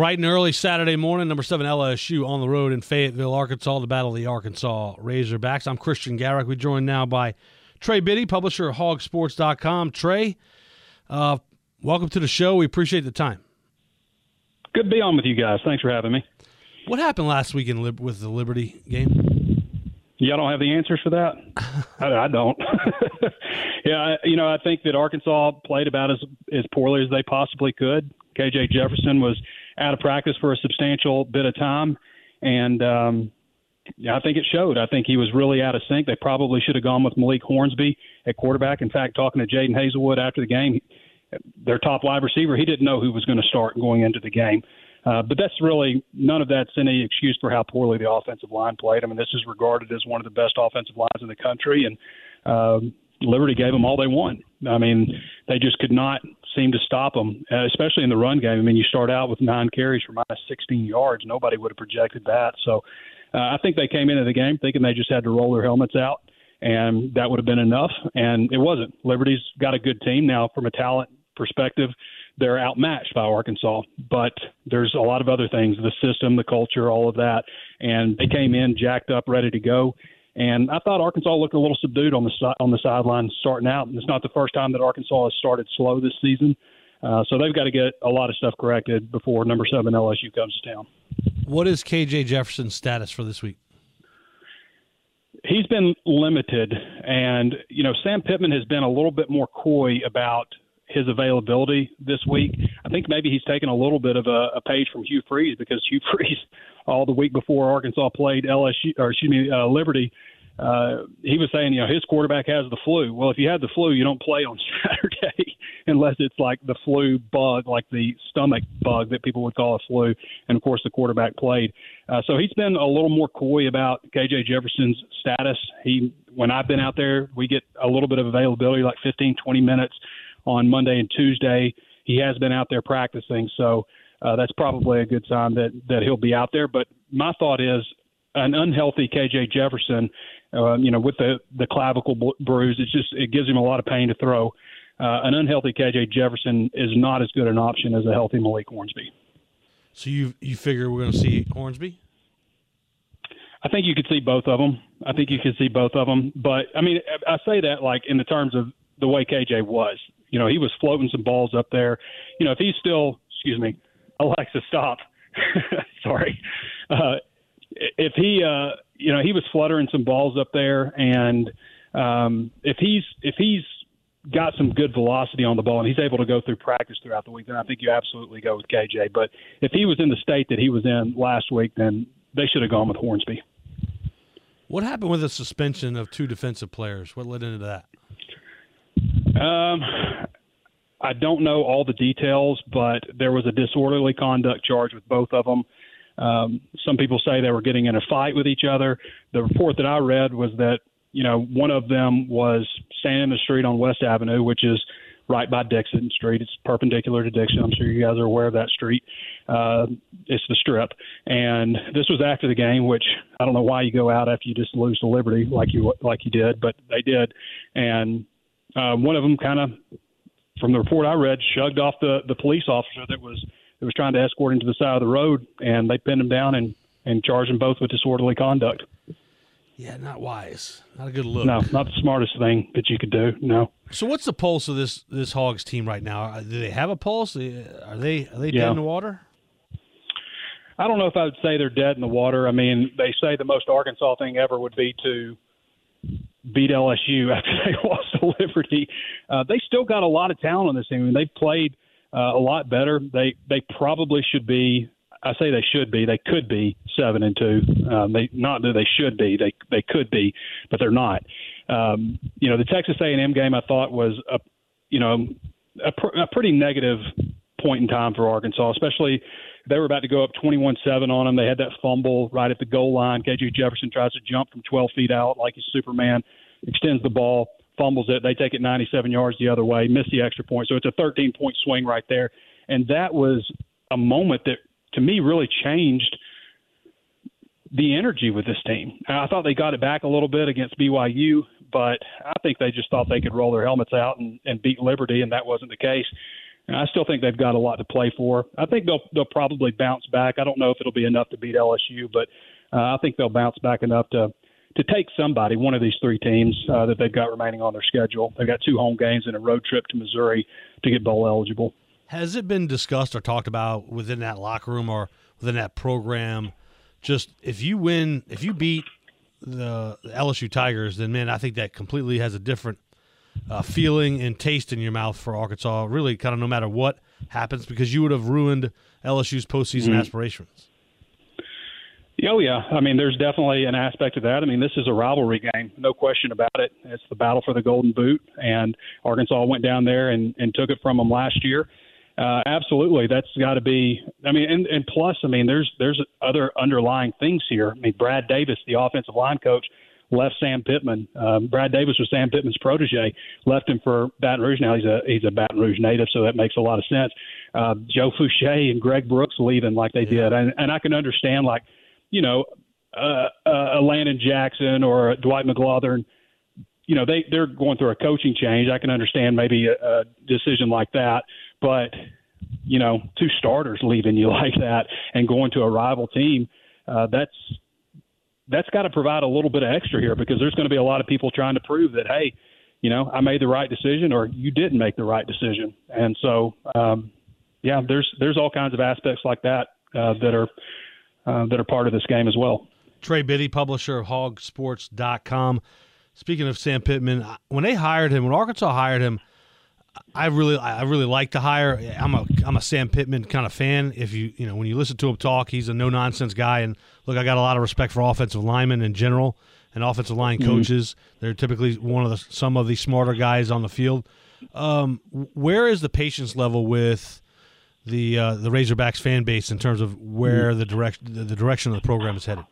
Bright and early Saturday morning, number seven LSU on the road in Fayetteville, Arkansas, the Battle of the Arkansas Razorbacks. I'm Christian Garrick. We're joined now by Trey Biddy, publisher of hogsports.com. Trey, uh, welcome to the show. We appreciate the time. Good to be on with you guys. Thanks for having me. What happened last week in Lib- with the Liberty game? Y'all don't have the answers for that? I, I don't. yeah, you know, I think that Arkansas played about as as poorly as they possibly could. KJ Jefferson was out of practice for a substantial bit of time, and um, I think it showed. I think he was really out of sync. They probably should have gone with Malik Hornsby at quarterback. In fact, talking to Jadon Haselwood after the game, their top wide receiver, he didn't know who was going to start going into the game. Uh, but that's really none of that's any excuse for how poorly the offensive line played. I mean, this is regarded as one of the best offensive lines in the country, and um, Liberty gave them all they want. I mean, they just could not seem to stop them, uh, especially in the run game. I mean, you start out with nine carries for minus 16 yards. Nobody would have projected that. So uh, I think they came into the game thinking they just had to roll their helmets out, and that would have been enough. And it wasn't. Liberty's got a good team now from a talent perspective. They're outmatched by Arkansas, but there's a lot of other things the system, the culture, all of that. And they came in jacked up, ready to go. And I thought Arkansas looked a little subdued on the on the sideline starting out. And it's not the first time that Arkansas has started slow this season. Uh, so they've got to get a lot of stuff corrected before number seven LSU comes to town. What is KJ Jefferson's status for this week? He's been limited, and you know Sam Pittman has been a little bit more coy about his availability this week. I think maybe he's taken a little bit of a, a page from Hugh Freeze because Hugh Freeze, all the week before Arkansas played LSU or excuse me uh, Liberty, uh, he was saying you know his quarterback has the flu. Well, if you have the flu, you don't play on Saturday unless it's like the flu bug, like the stomach bug that people would call a flu. And of course, the quarterback played. Uh, so he's been a little more coy about KJ Jefferson's status. He when I've been out there, we get a little bit of availability, like 15, 20 minutes on Monday and Tuesday. He has been out there practicing, so uh, that's probably a good sign that that he'll be out there. But my thought is an unhealthy KJ Jefferson, uh, you know, with the the clavicle bruise, it's just it gives him a lot of pain to throw. Uh, an unhealthy KJ Jefferson is not as good an option as a healthy Malik Hornsby. So you you figure we're going to see Hornsby? I think you could see both of them. I think you could see both of them. But I mean, I say that like in the terms of the way KJ was. You know, he was floating some balls up there. You know, if he's still, excuse me, Alexa, stop. Sorry. Uh, if he, uh, you know, he was fluttering some balls up there, and um, if he's if he's got some good velocity on the ball and he's able to go through practice throughout the week, then I think you absolutely go with KJ. But if he was in the state that he was in last week, then they should have gone with Hornsby. What happened with the suspension of two defensive players? What led into that? Um, I don't know all the details, but there was a disorderly conduct charge with both of them. Um, some people say they were getting in a fight with each other. The report that I read was that you know one of them was standing in the street on West Avenue, which is right by Dixon Street. It's perpendicular to Dixon. I'm sure you guys are aware of that street. Uh, it's the Strip, and this was after the game, which I don't know why you go out after you just lose to Liberty like you like you did, but they did, and uh, one of them kind of, from the report I read, shrugged off the the police officer that was that was trying to escort him to the side of the road, and they pinned him down and and charged them both with disorderly conduct. Yeah, not wise. Not a good look. No, not the smartest thing that you could do. No. So what's the pulse of this this Hogs team right now? Uh, do they have a pulse? Are they are they Yeah. dead in the water? I don't know if I would say they're dead in the water. I mean, they say the most Arkansas thing ever would be to beat LSU after they lost to Liberty. Uh, they still got a lot of talent on this team. I mean, they've played uh, a lot better. They they probably should be. I say they should be. They could be seven and two. Um, they not that they should be. They they could be, but they're not. Um, you know, the Texas A&M game I thought was a you know a, pr- a pretty negative point in time for Arkansas, especially they were about to go up 21-7 on them. They had that fumble right at the goal line. KJ Jefferson tries to jump from 12 feet out like he's Superman, extends the ball, fumbles it. They take it 97 yards the other way, miss the extra point. So it's a 13-point swing right there. And that was a moment that, to me, really changed the energy with this team. I thought they got it back a little bit against BYU, but I think they just thought they could roll their helmets out and, and beat Liberty, and that wasn't the case. And I still think they've got a lot to play for. I think they'll they'll probably bounce back. I don't know if it'll be enough to beat LSU, but uh, I think they'll bounce back enough to to take somebody, one of these three teams uh, that they've got remaining on their schedule. They've got two home games and a road trip to Missouri to get bowl eligible. Has it been discussed or talked about within that locker room or within that program? Just if you win, if you beat the LSU Tigers, then man, I think that completely has a different uh, feeling and taste in your mouth for Arkansas. Really, kind of no matter what happens, because you would have ruined LSU's postseason Mm-hmm. aspirations. Oh yeah, I mean, there's definitely an aspect of that. I mean, this is a rivalry game, no question about it. It's the battle for the Golden Boot, and Arkansas went down there and, and took it from them last year. Uh, absolutely, that's got to be. I mean, and, and plus, I mean, there's there's other underlying things here. I mean, Brad Davis, the offensive line coach, left Sam Pittman. Um, Brad Davis was Sam Pittman's protege. Left him for Baton Rouge. Now he's a he's a Baton Rouge native, so that makes a lot of sense. Uh, Joe Foucha and Greg Brooks leaving like they did, and, and I can understand like you know, uh, uh, a Landon Jackson or Dwight McGlothern, you know, they they're going through a coaching change. I can understand maybe a, a decision like that, but you know, two starters leaving you like that and going to a rival team, uh, that's that's got to provide a little bit of extra here because there's going to be a lot of people trying to prove that hey, you know, I made the right decision or you didn't make the right decision, and so um, yeah, there's there's all kinds of aspects like that uh, that are uh, that are part of this game as well. Trey Biddy, publisher of hogsports.com. Speaking of Sam Pittman, when they hired him, when Arkansas hired him, I really, I really like the hire. I'm a, I'm a Sam Pittman kind of fan. If you, you know, when you listen to him talk, he's a no nonsense guy. And look, I got a lot of respect for offensive linemen in general and offensive line coaches. They're typically one of the some of the smarter guys on the field. Um, where is the patience level with the uh, the Razorbacks fan base in terms of where the direction the direction of the program is headed?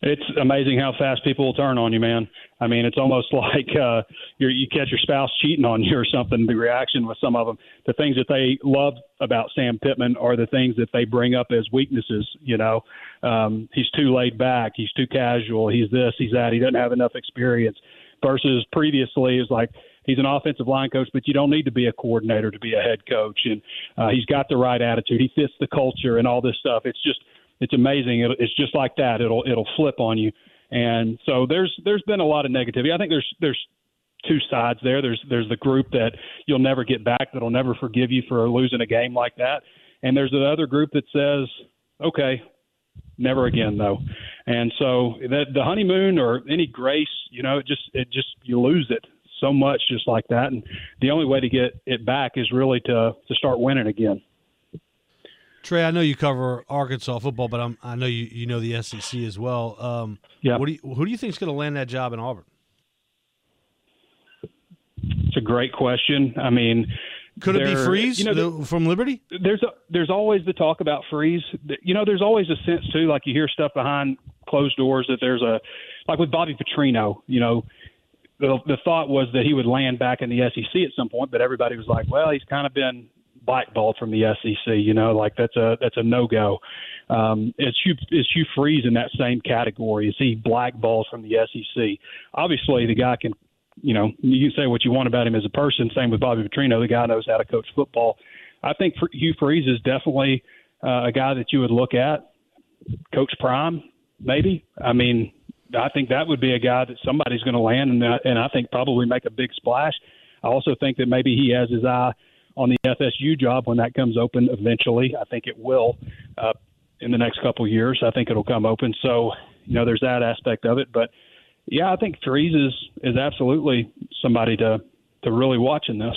It's amazing how fast people will turn on you, man. I mean, it's almost like uh, you're, you catch your spouse cheating on you or something. The reaction with some of them, the things that they love about Sam Pittman are the things that they bring up as weaknesses. You know, um, he's too laid back, he's too casual, he's this, he's that, he doesn't have enough experience. Versus previously, is like he's an offensive line coach, but you don't need to be a coordinator to be a head coach, and uh, he's got the right attitude. He fits the culture and all this stuff. It's just it's amazing. It, it's just like that. It'll it'll flip on you. And so there's there's been a lot of negativity. I think there's there's two sides there. There's there's the group that you'll never get back that'll never forgive you for losing a game like that, and there's the other group that says, okay, never again though. And so that the honeymoon or any grace, you know, it just it just you lose it so much just like that. And the only way to get it back is really to to start winning again. Trey, I know you cover Arkansas football, but I'm, I know you, you know the SEC as well. Um, Yeah. What do you, who do you think is going to land that job in Auburn? It's a great question. I mean, Could it be Freeze You know, the- from Liberty? there's a, there's always the talk about freeze. You know, there's always a sense too, like you hear stuff behind closed doors that there's a, like with Bobby Petrino. You know, the the thought was that he would land back in the SEC at some point, but everybody was like, well, he's kind of been blackballed from the SEC. You know, like that's a that's a no go. Um, is Hugh is Hugh Freeze in that same category? Is he blackballed from the SEC? Obviously, the guy can. You know, you can say what you want about him as a person. Same with Bobby Petrino. The guy knows how to coach football. I think Hugh Freeze is definitely uh, a guy that you would look at. Coach Prime, maybe. I mean, I think that would be a guy that somebody's going to land, and uh, and I think probably make a big splash. I also think that maybe he has his eye on the FSU job when that comes open eventually. I think it will uh, in the next couple of years. I think it'll come open. So you know, there's that aspect of it. But yeah, I think Freeze is is absolutely somebody to to really watch in this.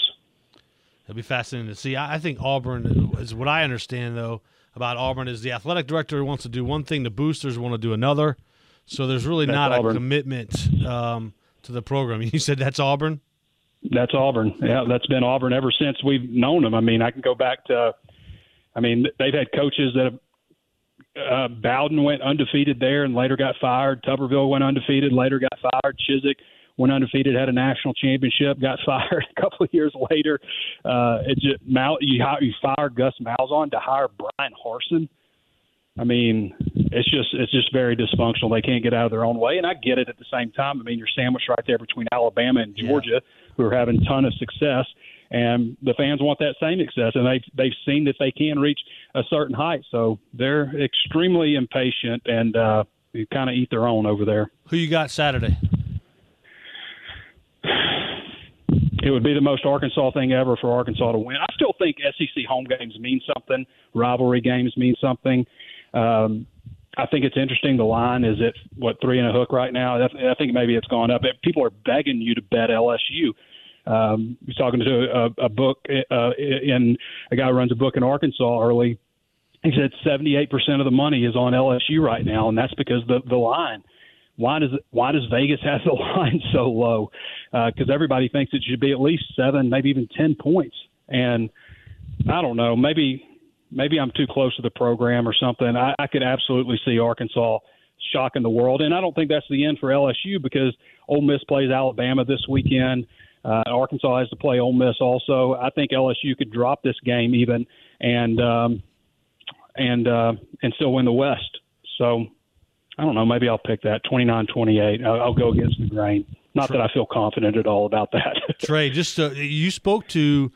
It'll be fascinating to see. I think Auburn is what I understand though about Auburn is the athletic director wants to do one thing, the boosters want to do another. So there's really that's not Auburn. a commitment um, to the program. You said that's Auburn. That's Auburn. Yeah, that's been Auburn ever since we've known them. I mean, I can go back to. I mean, they've had coaches that have. Uh, Bowden went undefeated there and later got fired. Tuberville went undefeated, later got fired. Chizik went undefeated, had a national championship, got fired a couple of years later. Uh, it just Mal, you, you fire Gus Malzahn to hire Bryan Harsin. I mean, it's just it's just very dysfunctional. They can't get out of their own way, and I get it. At the same time, I mean, you're sandwiched right there between Alabama and Georgia, yeah. who are having a ton of success, and the fans want that same success, and they've they've seen that they can reach a certain height, so they're extremely impatient and uh, kind of eat their own over there. Who you got Saturday? it would be the most Arkansas thing ever for Arkansas to win. I still think SEC home games mean something. Rivalry games mean something. Um, I think it's interesting. The line is at what three and a hook right now. I think maybe it's gone up. People are begging you to bet LSU. Um, I was talking to a, a book uh, in a guy who runs a book in Arkansas early. He said 78% of the money is on LSU right now, and that's because the the line why does why does Vegas have the line so low? Because uh, everybody thinks it should be at least seven, maybe even ten points. And I don't know, maybe maybe I'm too close to the program or something. I, I could absolutely see Arkansas shocking the world, and I don't think that's the end for LSU because Ole Miss plays Alabama this weekend. Uh, Arkansas has to play Ole Miss also. I think LSU could drop this game even and um, and uh, and still win the West. So I don't know. Maybe I'll pick that 29 28. I'll, I'll, go against the grain. Not Trey. that I feel confident at all about that. Trey, just uh, you spoke to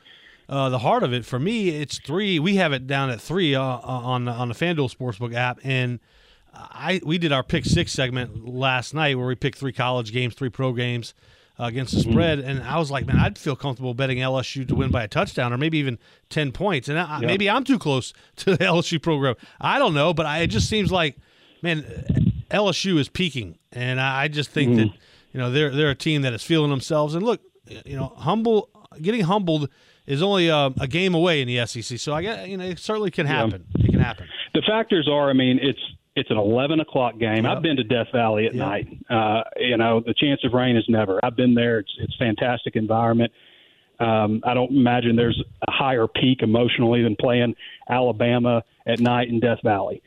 uh, the heart of it. For me, it's three. We have it down at three uh, uh on on the FanDuel Sportsbook app, and I we did our pick six segment last night where we picked three college games, three pro games. Uh, against the mm-hmm. spread, mm-hmm. and I was like, man, I'd feel comfortable betting LSU to win by a touchdown or maybe even ten points. And I, yep. maybe I'm too close to the LSU program. I don't know, but I, it just seems like man, LSU is peaking, and I just think mm. that you know they're they're a team that is feeling themselves. And look, you know, humble getting humbled is only a, a game away in the SEC. So I guess you know it certainly can happen. Yeah. It can happen. The factors are, I mean, it's it's an 11 o'clock game. Yep. I've been to Death Valley at yep. night. Uh, you know, the chance of rain is never. I've been there. It's it's fantastic environment. Um, I don't imagine there's a higher peak emotionally than playing Alabama at night in Death Valley.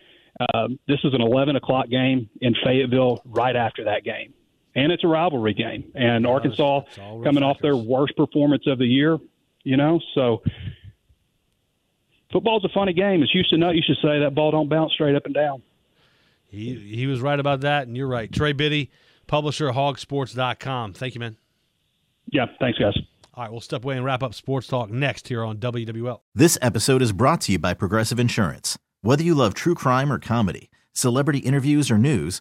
Um, this is an 11 o'clock game in Fayetteville right after that game. And it's a rivalry game. And Arkansas coming off their worst performance of the year, you know, so football's a funny game. As Houston Nutt used to say, that ball don't bounce straight up and down. He he was right about that, and you're right. Trey Biddy, publisher, hogsports.com. Thank you, man. Yeah, thanks, guys. All right, we'll step away and wrap up sports talk next here on WWL. This episode is brought to you by Progressive Insurance. Whether you love true crime or comedy, celebrity interviews or news,